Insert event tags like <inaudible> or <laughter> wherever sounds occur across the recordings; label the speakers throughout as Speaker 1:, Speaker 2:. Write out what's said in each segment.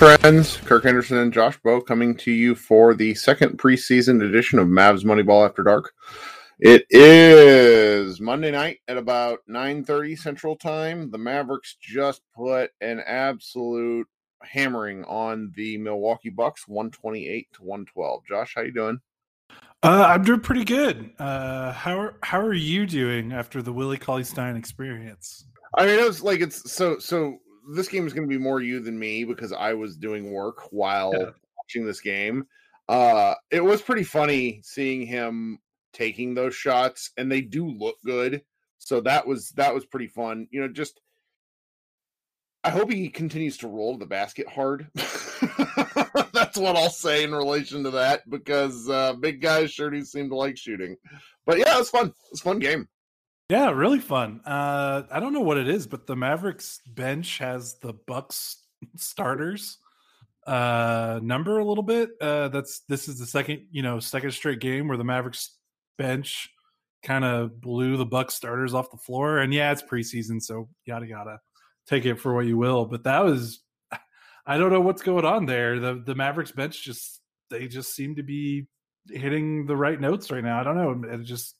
Speaker 1: friends. Kirk Henderson and Josh Bowe coming to you for the second preseason edition of Mavs Moneyball After Dark. It is Monday night at about 9:30 Central Time. The Mavericks just put an absolute hammering on the Milwaukee Bucks, 128 to 112. Josh, how you doing?
Speaker 2: Uh, I'm doing pretty good. Uh, how are, how are you doing after the Willie Cauley Stein experience?
Speaker 1: I mean, it was like it's so so this game is going to be more you than me because I was doing work while yeah. watching this game. Uh, it was pretty funny seeing him taking those shots, and they do look good. So that was that was pretty fun. You know, just I hope he continues to roll the basket hard. <laughs> That's what I'll say in relation to that because uh, big guys sure do seem to like shooting. But yeah, it was fun. It was a fun game.
Speaker 2: Yeah, really fun. Uh, I don't know what it is, but the Mavericks bench has the Bucks starters uh, number a little bit. Uh, that's this is the second, you know, second straight game where the Mavericks bench kind of blew the Bucks starters off the floor. And yeah, it's preseason, so yada yada. Take it for what you will. But that was, I don't know what's going on there. The the Mavericks bench just they just seem to be hitting the right notes right now. I don't know. It just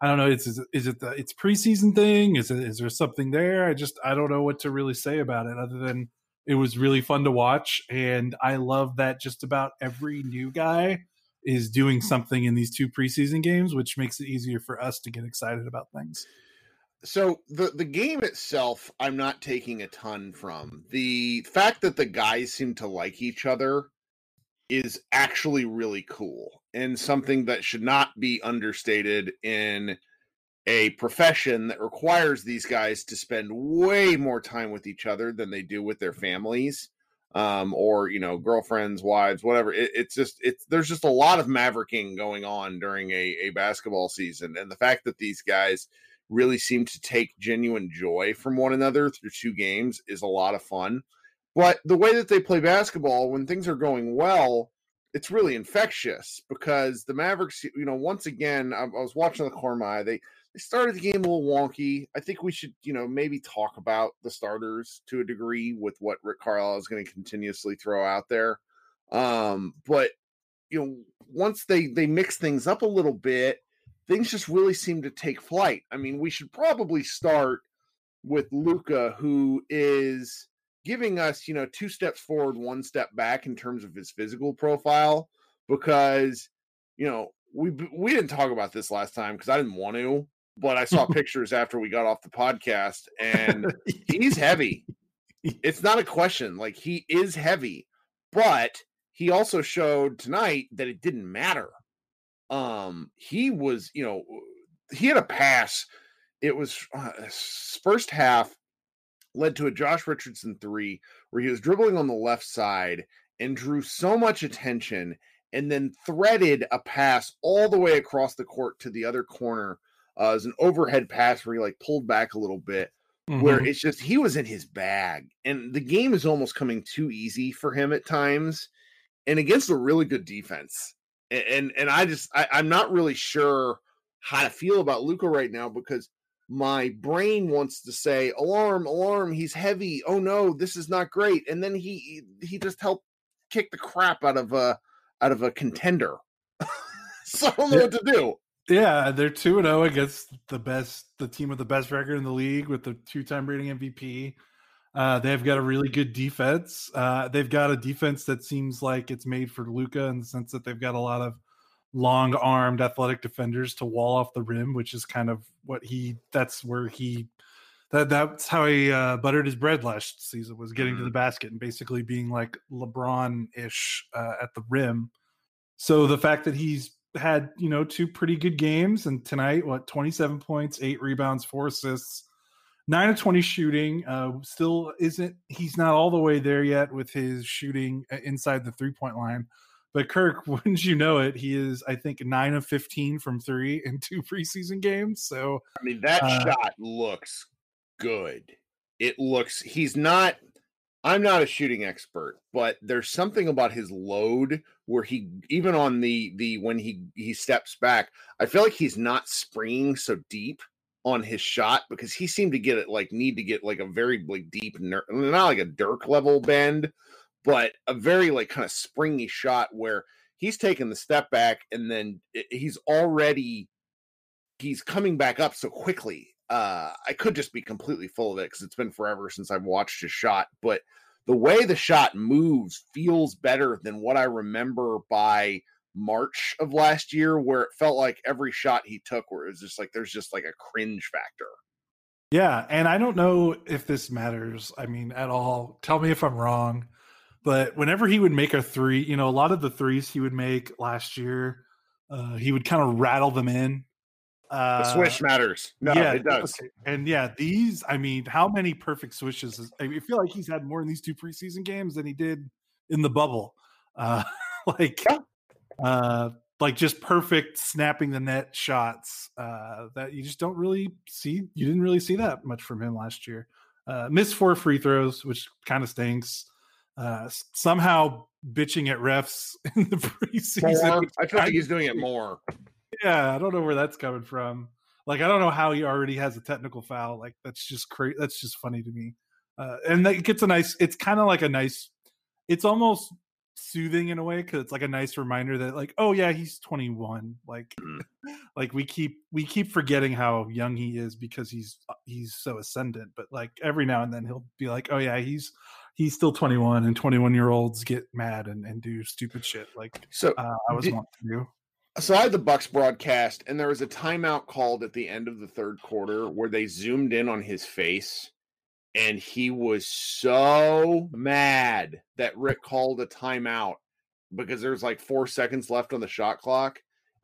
Speaker 2: I don't know. Is is it the it's preseason thing? Is it is there something there? I just I don't know what to really say about it other than it was really fun to watch, and I love that just about every new guy is doing something in these two preseason games, which makes it easier for us to get excited about things.
Speaker 1: So the the game itself, I'm not taking a ton from the fact that the guys seem to like each other is actually really cool and something that should not be understated in a profession that requires these guys to spend way more time with each other than they do with their families um, or you know girlfriends wives whatever. It, it's just it's there's just a lot of mavericking going on during a, a basketball season and the fact that these guys really seem to take genuine joy from one another through two games is a lot of fun. But the way that they play basketball, when things are going well, it's really infectious because the Mavericks, you know, once again, I, I was watching the Cormai. They they started the game a little wonky. I think we should, you know, maybe talk about the starters to a degree with what Rick Carlisle is going to continuously throw out there. Um, but you know, once they they mix things up a little bit, things just really seem to take flight. I mean, we should probably start with Luka, who is giving us, you know, two steps forward, one step back in terms of his physical profile because, you know, we we didn't talk about this last time because I didn't want to, but I saw <laughs> pictures after we got off the podcast and <laughs> he's heavy. It's not a question. Like he is heavy, but he also showed tonight that it didn't matter. um, he was, you know, he had a pass. It was uh, first half led to a Josh Richardson three where he was dribbling on the left side and drew so much attention and then threaded a pass all the way across the court to the other corner uh, as an overhead pass where he like pulled back a little bit mm-hmm. where it's just he was in his bag and the game is almost coming too easy for him at times and against a really good defense and and, and i just I, i'm not really sure how to feel about luka right now because my brain wants to say alarm alarm he's heavy. Oh no this is not great. And then he he just helped kick the crap out of a out of a contender. <laughs> So i don't know what to do.
Speaker 2: Yeah they're 2 and 0 against the best the team with the best record in the league with the two-time rating mvp uh, they've got a really good defense. Uh, they've got a defense that seems like it's made for luka in the sense that they've got a lot of long armed athletic defenders to wall off the rim, which is kind of what he that's where he that that's how he uh, buttered his bread last season was getting mm-hmm. to the basket and basically being like LeBron ish uh, at the rim. So the fact that he's had you know two pretty good games and tonight what 27 points, eight rebounds, four assists, nine of 20 shooting. Uh, still isn't he's not all the way there yet with his shooting uh, inside the three point line but Kirk, <laughs> wouldn't you know it, he is, I think, nine of 15 from three in two preseason games. So,
Speaker 1: I mean, that uh, shot looks good. It looks, he's not, I'm not a shooting expert, but there's something about his load where he, even on the, the, when he, he steps back, I feel like he's not springing so deep on his shot because he seemed to get it like need to get like a very like deep not like a Dirk level bend but a very like kind of springy shot where he's taking the step back and then he's already he's coming back up so quickly. Uh, I could just be completely full of it because it's been forever since I've watched his shot, but the way the shot moves feels better than what I remember by March of last year, where it felt like every shot he took, where it was just like there's just like a cringe factor.
Speaker 2: Yeah, and I don't know if this matters. I mean, at all. Tell me if I'm wrong. But whenever he would make a three, you know, a lot of the threes he would make last year, uh, he would kind of rattle them in.
Speaker 1: Uh, the swish matters. No, yeah, it does. Okay.
Speaker 2: And yeah, these, I mean, how many perfect swishes? Is, I feel like he's had more in these two preseason games than he did in the bubble. Uh, <laughs> like, yeah. uh, like just perfect snapping the net shots uh, that you just don't really see. You didn't really see that much from him last year. Uh, missed four free throws, which kind of stinks uh, somehow bitching at refs <laughs> in the preseason.
Speaker 1: I feel like he's doing it more.
Speaker 2: Yeah, I don't know where that's coming from. Like, I don't know how he already has a technical foul. Like, that's just crazy. That's just funny to me. Uh, and it gets a nice. It's kind of like a nice. It's almost soothing in a way because it's like a nice reminder that like oh yeah he's 21 like mm. <laughs> like we keep we keep forgetting how young he is because he's uh, he's so ascendant but like every now and then he'll be like oh yeah he's he's still 21 and 21 year olds get mad and, and do stupid shit like so uh, i was did, to do.
Speaker 1: So i had the bucks broadcast and there was a timeout called at the end of the third quarter where they zoomed in on his face and he was so mad that rick called a timeout because there's like four seconds left on the shot clock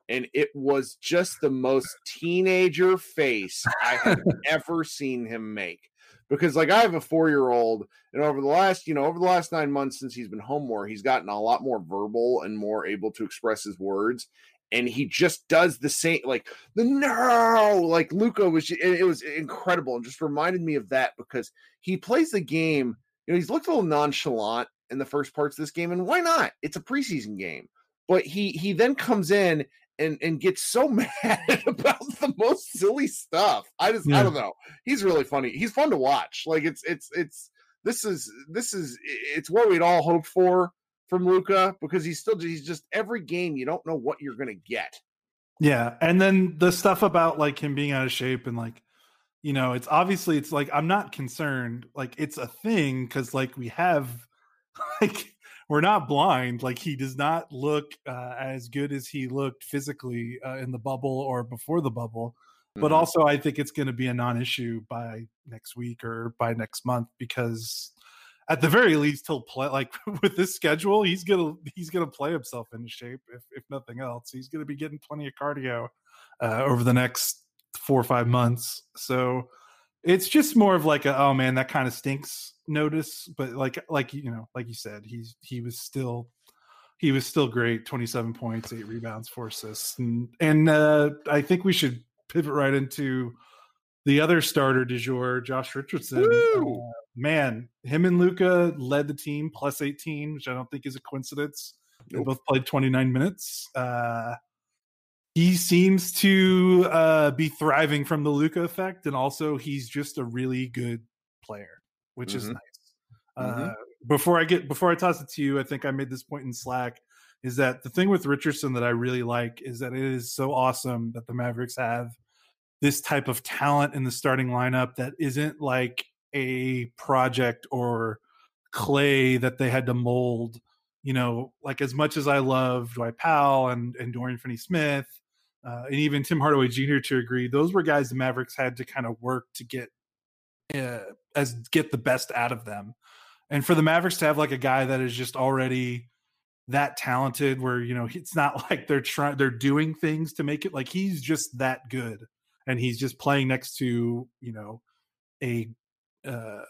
Speaker 1: and it was just the most teenager face i have <laughs> ever seen him make because like I have a four year old, and over the last you know over the last nine months since he's been home more, he's gotten a lot more verbal and more able to express his words. And he just does the same, like the no, like Luka was. It was incredible, and just reminded me of that because he plays the game. You know, he's looked a little nonchalant in the first parts of this game, and why not? It's a preseason game, but he he then comes in and and gets so <laughs> mad about the most silly stuff. I just yeah. I don't know. He's really funny. He's fun to watch. Like it's it's it's this is this is it's what we'd all hoped for from Luka because he's still he's just every game you don't know what you're gonna get.
Speaker 2: Yeah, and then the stuff about like him being out of shape and like you know it's obviously it's like I'm not concerned like it's a thing because like we have <laughs> like we're not blind. Like he does not look uh, as good as he looked physically uh, in the bubble or before the bubble. Mm-hmm. But also, I think it's going to be a non-issue by next week or by next month because at the very least he'll play like <laughs> with this schedule he's gonna he's gonna play himself into shape if if nothing else he's gonna be getting plenty of cardio uh, over the next four or five months so it's just more of like a oh man that kind of stinks notice but like like you know like you said he's he was still he was still great 27 points eight rebounds four assists and and uh i think we should pivot right into the other starter du jour, Josh Richardson. Uh, man, him and Luka led the team plus 18, which I don't think is a coincidence. Nope. They both played 29 minutes. Uh, he seems to uh, be thriving from the Luka effect, and also he's just a really good player, which mm-hmm. is nice. Mm-hmm. Uh, before I get before I toss it to you, I think I made this point in Slack. Is that the thing with Richardson that I really like is that it is so awesome that the Mavericks have this type of talent in the starting lineup that isn't like a project or clay that they had to mold. You know, like as much as I love Dwight Powell and, and Dorian Finney Smith, uh, and even Tim Hardaway Jr. to agree, those were guys the Mavericks had to kind of work to get uh, as get the best out of them. And for the Mavericks to have like a guy that is just already that talented, where you know it's not <laughs> like they're trying they're doing things to make it like he's just that good and he's just playing next to you know a uh,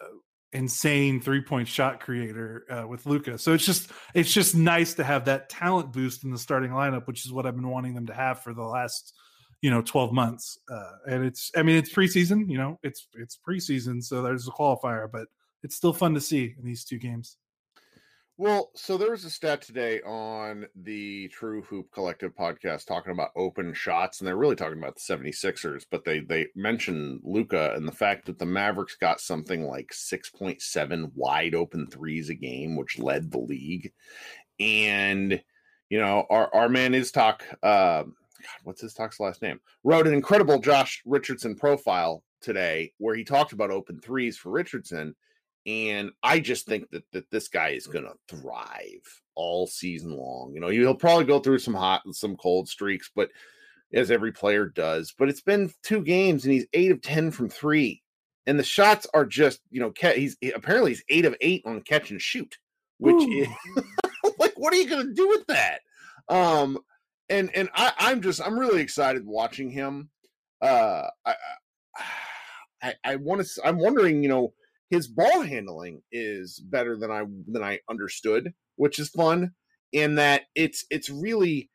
Speaker 2: insane three point shot creator uh, with Luka. So it's just it's just nice to have that talent boost in the starting lineup, which is what I've been wanting them to have for the last you know 12 months. Uh, and it's I mean it's preseason, you know it's it's preseason, so there's a qualifier, but it's still fun to see in these two games.
Speaker 1: Well, so there was a stat today on the True Hoop Collective podcast talking about open shots, and they're really talking about the 76ers, but they they mentioned luka and the fact that the Mavericks got something like 6.7 wide open threes a game, which led the league. And you know, our our man is talk uh God, what's his talk's last name? Wrote an incredible Josh Richardson profile today where he talked about open threes for Richardson and I just think that that this guy is going to thrive all season long. You know, he'll probably go through some hot and some cold streaks, but as every player does. But it's been two games, and he's eight of ten from three, and the shots are just you know he's apparently he's eight of eight on catch and shoot, which Ooh. is <laughs> like what are you going to do with that? Um, and and I, I'm just I'm really excited watching him. Uh, I I, I want to. I'm wondering, you know his ball handling is better than I than I understood, which is fun. In that it's it's really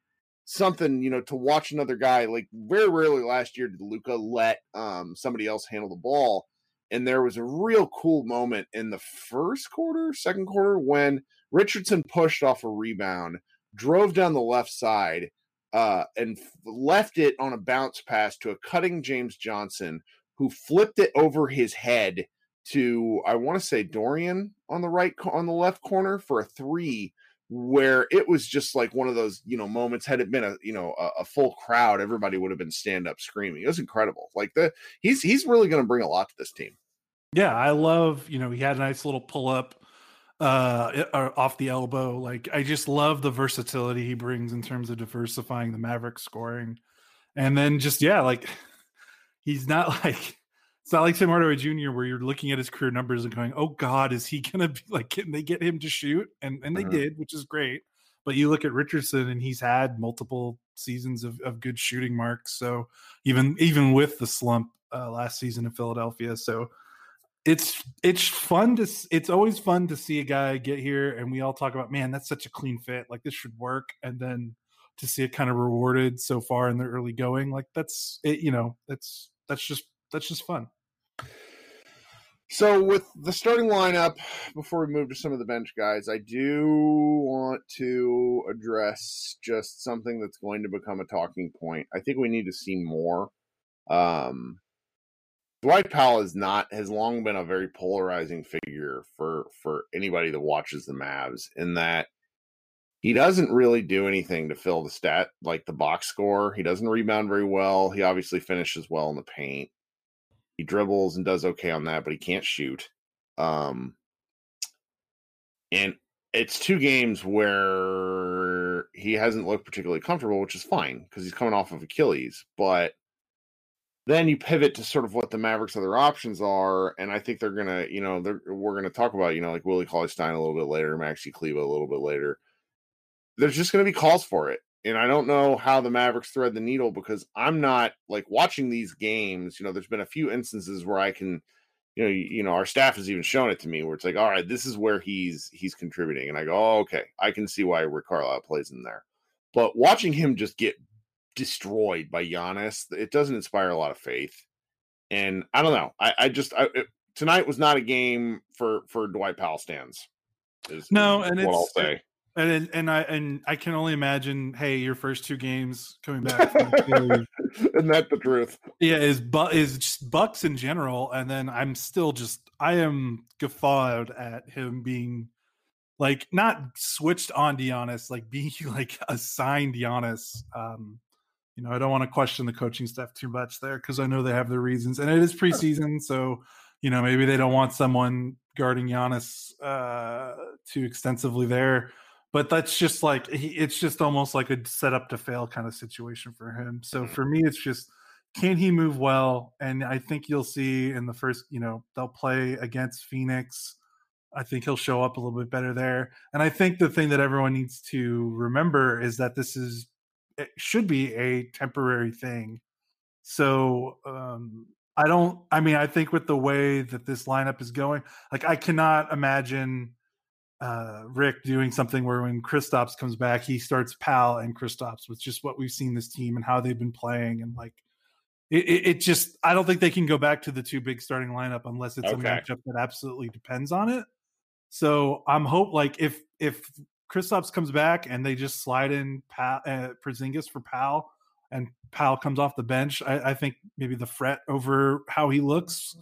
Speaker 1: something you know to watch another guy like very rarely last year did Luka let um, somebody else handle the ball, and there was a real cool moment in the first quarter, second quarter when Richardson pushed off a rebound, drove down the left side, uh, and left it on a bounce pass to a cutting James Johnson, who flipped it over his head to I want to say Dorian on the right on the left corner for a three where it was just like one of those you know moments. Had it been a you know a, a full crowd everybody would have been stand up screaming. It was incredible. Like the he's he's really going to bring a lot to this team.
Speaker 2: Yeah i love you know he had a nice little pull up uh off the elbow like i just love the versatility he brings in terms of diversifying the maverick scoring and then just yeah like <laughs> he's not <laughs> like it's not like Tim Hardaway Jr., where you're looking at his career numbers and going, "Oh God, is he <laughs> gonna be like? Can they get him to shoot?" And and they uh-huh. did, which is great. But you look at Richardson, and he's had multiple seasons of, of good shooting marks. So even even with the slump uh, last season in Philadelphia, so it's it's fun to it's always fun to see a guy get here, and we all talk about, man, that's such a clean fit. Like this should work, and then to see it kind of rewarded so far in the early going, like that's it. You know, that's that's just that's just fun.
Speaker 1: So with the starting lineup, before we move to some of the bench guys, I do want to address just something that's going to become a talking point. I think we need to see more. Um, Dwight Powell is not has long been a very polarizing figure for for anybody that watches the Mavs in that he doesn't really do anything to fill the stat like the box score. He doesn't rebound very well. He obviously finishes well in the paint. He dribbles and does okay on that, but he can't shoot. Um, and it's two games where he hasn't looked particularly comfortable, which is fine because he's coming off of Achilles. But then you pivot to sort of what the Mavericks' other options are, and I think they're gonna, you know, they're we're gonna talk about, you know, like Willie Cauley Stein a little bit later, Maxi Kleber a little bit later. There's just gonna be calls for it, and I don't know how the Mavericks thread the needle because I'm not like watching these games. You know, there's been a few instances where I can, you know, you, you know, our staff has even shown it to me where it's like, all right, this is where he's he's contributing, and I go, oh, okay, I can see why Rick Carlisle plays in there, but watching him just get destroyed by Giannis, it doesn't inspire a lot of faith. And I don't know. I, I just I, it, tonight was not a game for for Dwight Powell stands.
Speaker 2: Is, no, is and what I'll say. And and I and I can only imagine. Hey, your first two games coming <laughs> back.
Speaker 1: Isn't that the truth?
Speaker 2: Yeah, is but is just Bucks in general, and then I'm still just I am guffawed at him being like not switched on Giannis, like being <laughs> like assigned Giannis. Um, you know, I don't want to question the coaching staff too much there because I know they have their reasons, and it is preseason, so you know maybe they don't want someone guarding Giannis uh, too extensively there. But that's just like he, it's just almost like a set up to fail kind of situation for him. So mm-hmm. for me, it's just can he move well? And I think you'll see in the first, you know, they'll play against Phoenix. I think he'll show up a little bit better there. And I think the thing that everyone needs to remember is that this is it should be a temporary thing. So um, I don't. I mean, I think with the way that this lineup is going, like I cannot imagine uh, Rick doing something where when Kristaps comes back, he starts Powell and Kristaps with just what we've seen this team and how they've been playing, and like it, it, it just. I don't think they can go back to the two big starting lineup unless it's okay. a matchup that absolutely depends on it. So I'm hope like if if Kristaps comes back and they just slide in Powell, uh, Porzingis for Powell, and Powell comes off the bench. I, I, think maybe the fret over how he looks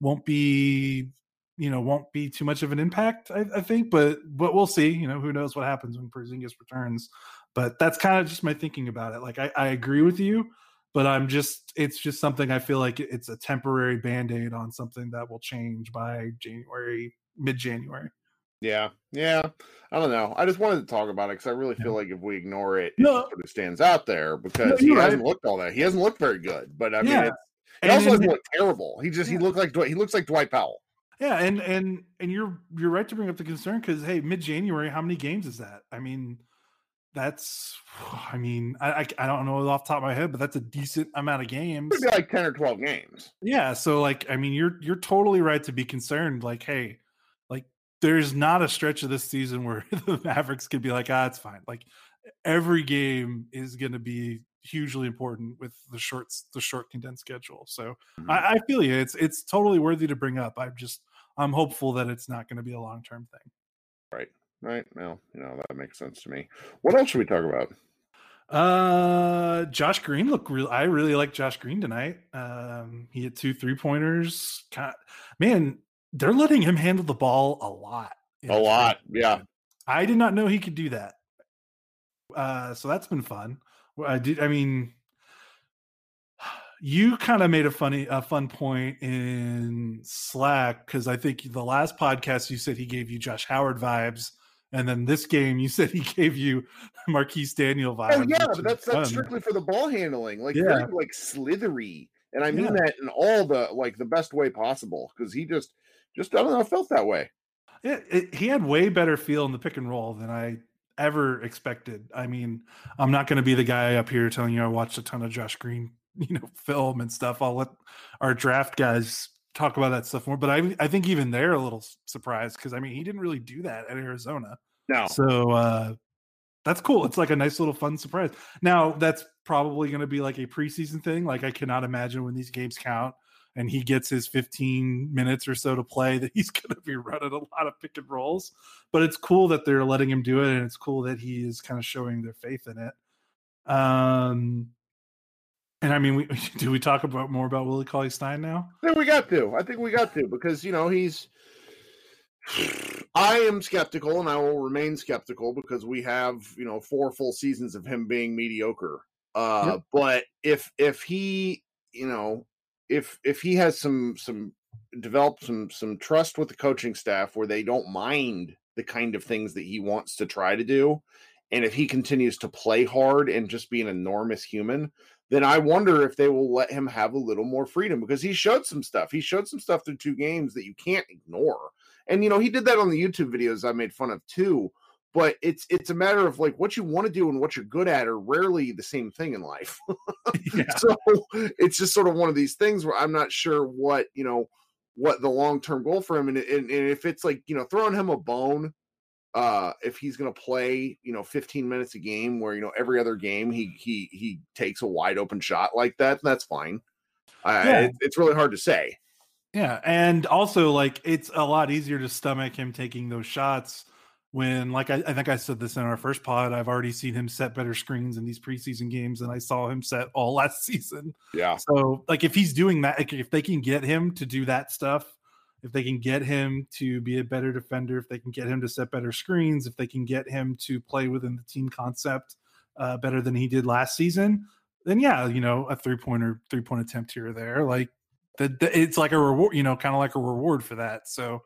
Speaker 2: won't be, you know, won't be too much of an impact. I, I think, but but we'll see. You know, who knows what happens when Porzingis returns. But that's kind of just my thinking about it. Like I, I agree with you, but I'm just it's just something I feel like it's a temporary band aid on something that will change by January, mid January.
Speaker 1: Yeah, yeah. I don't know. I just wanted to talk about it because I really feel like if we ignore it, no. it sort of stands out there because no, he hasn't looked all that. He hasn't looked very good, but I mean, yeah. he also doesn't look terrible. He just yeah. he looked like he looks like Dwight Powell.
Speaker 2: Yeah, and and and you're you're right to bring up the concern because hey, mid January, how many games is that? I mean, that's I mean, I, I, don't know off the top of my head, but that's a decent amount of games.
Speaker 1: It'd be like ten or twelve games.
Speaker 2: Yeah, so like I mean, you're you're totally right to be concerned. Like, hey, there's not a stretch of this season where <laughs> the Mavericks could be like, ah, it's fine. Like every game is going to be hugely important with the shorts, the short condensed schedule. So mm-hmm. I, I, feel you. It's it's totally worthy to bring up. I'm just I'm hopeful that it's not going to be a long term thing.
Speaker 1: Right. Right. Well, you know that makes sense to me. What else should we talk about?
Speaker 2: Uh, Josh Green look real. I really like Josh Green tonight. Um, he had two three pointers. Man, they're letting him handle the ball a lot.
Speaker 1: A lot, yeah.
Speaker 2: I did not know he could do that. Uh, so that's been fun. I did. I mean, <sighs> you kind of made a funny, a fun point in Slack because I think the last podcast you said he gave you Josh Howard vibes, and then this game you <laughs> said he gave you Marquis Daniel oh, vibes. Oh
Speaker 1: yeah, but that's that's strictly for the ball handling, like yeah. very like slithery, and I mean yeah. that in all the like the best way possible because he just just I don't know, I felt that way.
Speaker 2: It, it, he had way better feel in the pick and roll than I ever expected. I mean, I'm not going to be the guy up here telling you I watched a ton of Josh Green, <laughs> you know, film and stuff. I'll let our draft guys talk about that stuff more. But I, I think even they're a little surprised because I mean, he didn't really do that at Arizona.
Speaker 1: No.
Speaker 2: So uh, that's cool. It's like a nice little fun surprise. Now that's probably going to be like a preseason thing. Like I cannot imagine when these games count and he gets his 15 minutes or so to play that he's <laughs> going to be running a lot of pick and rolls. But it's cool that they're letting him do it, and it's cool that he is kind of showing their faith in it. Um, and I mean, we, <laughs> do we talk about more about Willie Cauley Stein now?
Speaker 1: Yeah, we got to. I think we got to because you know he's. I am skeptical, and I will remain skeptical because we have you know four full seasons of him being mediocre. Uh, yep. But if if he you know if if he has some some develop some some trust with the coaching staff where they don't mind the kind of things that he wants to try to do and if he continues to play hard and just be an enormous human then I wonder if they will let him have a little more freedom because he showed some stuff. He showed some stuff through two games that you can't ignore. And you know, he did that on the YouTube videos I made fun of too. But it's it's a matter of like what you want to do and what you're good at are rarely the same thing in life. <laughs> yeah. So it's just sort of one of these things where I'm not sure what you know what the long term goal for him and, and, and if it's like you know throwing him a bone uh if he's going to play you know 15 minutes a game where you know every other game he he he takes a wide open shot like that that's fine uh, yeah. it, it's really hard to say
Speaker 2: yeah and also like it's a lot easier to stomach him taking those shots when like I, I, think i said this in our first pod i've already seen him set better screens in these preseason games than i saw him set all <laughs> last season
Speaker 1: yeah
Speaker 2: so like if he's doing that like, if they can get him to do that stuff if they can get him to be a better defender, if they can get him to set better screens, if they can get him to play within the team concept uh, better than he did last season, then yeah, you know, a three pointer, three point attempt here or there, like the, the, it's like a reward, you know, kind of like a reward for that. So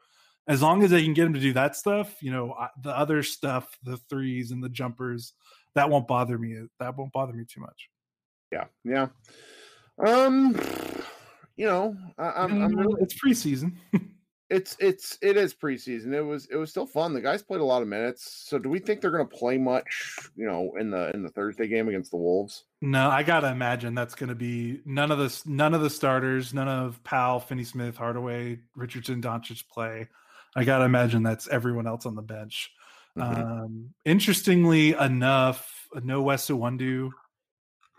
Speaker 2: as long as they can get him to do that stuff, you know, the other stuff, the threes and the jumpers, that won't bother me. That won't bother me too much.
Speaker 1: Yeah, yeah. Um, you know, I, am I'm really,
Speaker 2: it's preseason. <laughs>
Speaker 1: it's it's it is preseason. It was it was still fun. The guys played a lot of minutes. So do we think they're going to play much? You know, in the in the Thursday game against the Wolves?
Speaker 2: No, I gotta imagine that's going to be none of the none of the starters, none of Powell, Finney Smith, Hardaway, Richardson, Doncic play. I gotta imagine that's everyone else on the bench. Mm-hmm. Um, interestingly enough, no Wes Iwundu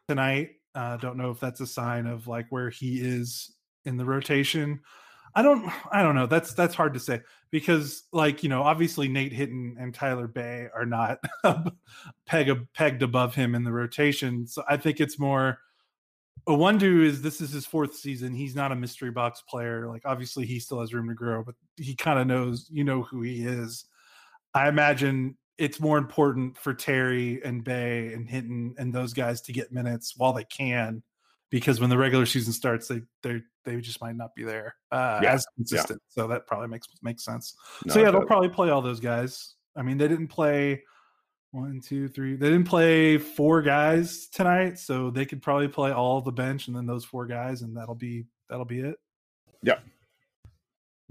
Speaker 2: tonight. Uh, don't know if that's a sign of like where he is in the rotation. I don't I don't know. That's that's hard to say because like, you know, obviously Nate Hinton and Tyler Bey are not <laughs> peg pegged above him in the rotation. So I think it's more Iwundu is this is his fourth season. He's not a mystery box player. Like obviously he still has room to grow, but he kind of knows, you know who he is. I imagine it's more important for Terry and Bey and Hinton and those guys to get minutes while they can, because when the regular season starts, they they they just might not be there uh, yeah. as consistent. Yeah. So that probably makes makes sense. No, so yeah, they'll probably play all those guys. I mean, they didn't play one, two, three. They didn't play four guys tonight, so they could probably play all the bench and then those four guys, and that'll be that'll be it.
Speaker 1: Yeah.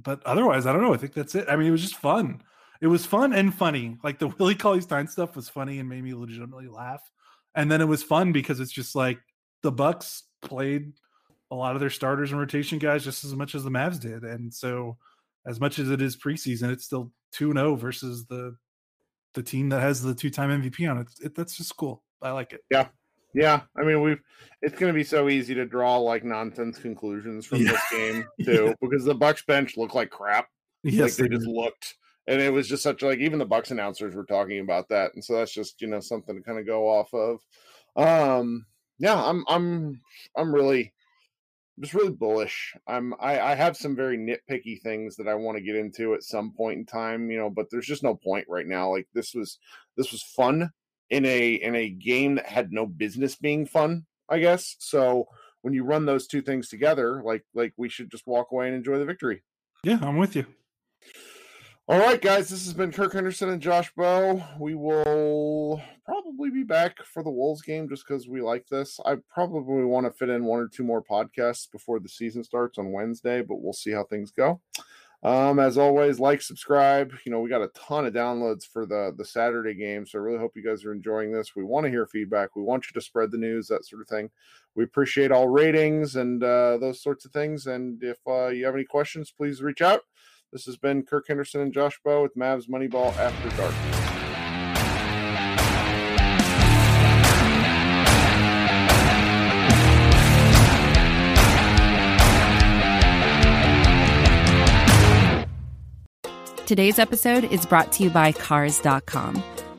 Speaker 2: But otherwise, I don't know. I think that's it. I mean, it was just fun it was fun and funny. Like the <laughs> Willie Cauley Stein stuff was funny and made me legitimately laugh. And then it was fun because it's just like the Bucks played a lot of their starters and rotation guys just as much as the Mavs did. And so as much as it is preseason, it's still 2-0 versus the the team that has the two-time MVP on it. it that's just cool. I like it.
Speaker 1: Yeah. Yeah, I mean we've it's going to be so easy to draw like nonsense conclusions from <laughs> yeah. this game too yeah. because the Bucks bench looked like crap. Yes, like they, they just looked and it was just such like even the Bucks announcers were talking about that, and so that's just you know something to kind of go off of. Um, yeah, I'm I'm I'm really just really bullish. I'm I, I have some very nitpicky things that I want to get into at some point in time, you know, but there's just no point right now. Like this was this was fun in a in a game that had no business being fun, I guess. So when you run those two things together, like like we should just walk away and enjoy the victory.
Speaker 2: Yeah, I'm with you.
Speaker 1: All right, guys, this has been Kirk Henderson and Josh Bowe. We will probably be back for the Wolves game just because we like this. I probably want to fit in one or two more podcasts before the season starts on Wednesday, but we'll see how things go. Um, as always, like, subscribe. You know, we got a ton of downloads for the the Saturday game, so I really hope you guys are enjoying this. We want to hear feedback. We want you to spread the news, that sort of thing. We appreciate all ratings and uh, those sorts of things. And if uh, you have any questions, please reach out. This has been Kirk Henderson and Josh Bowe with Mavs Moneyball After Dark.
Speaker 3: Today's episode is brought to you by Cars.com.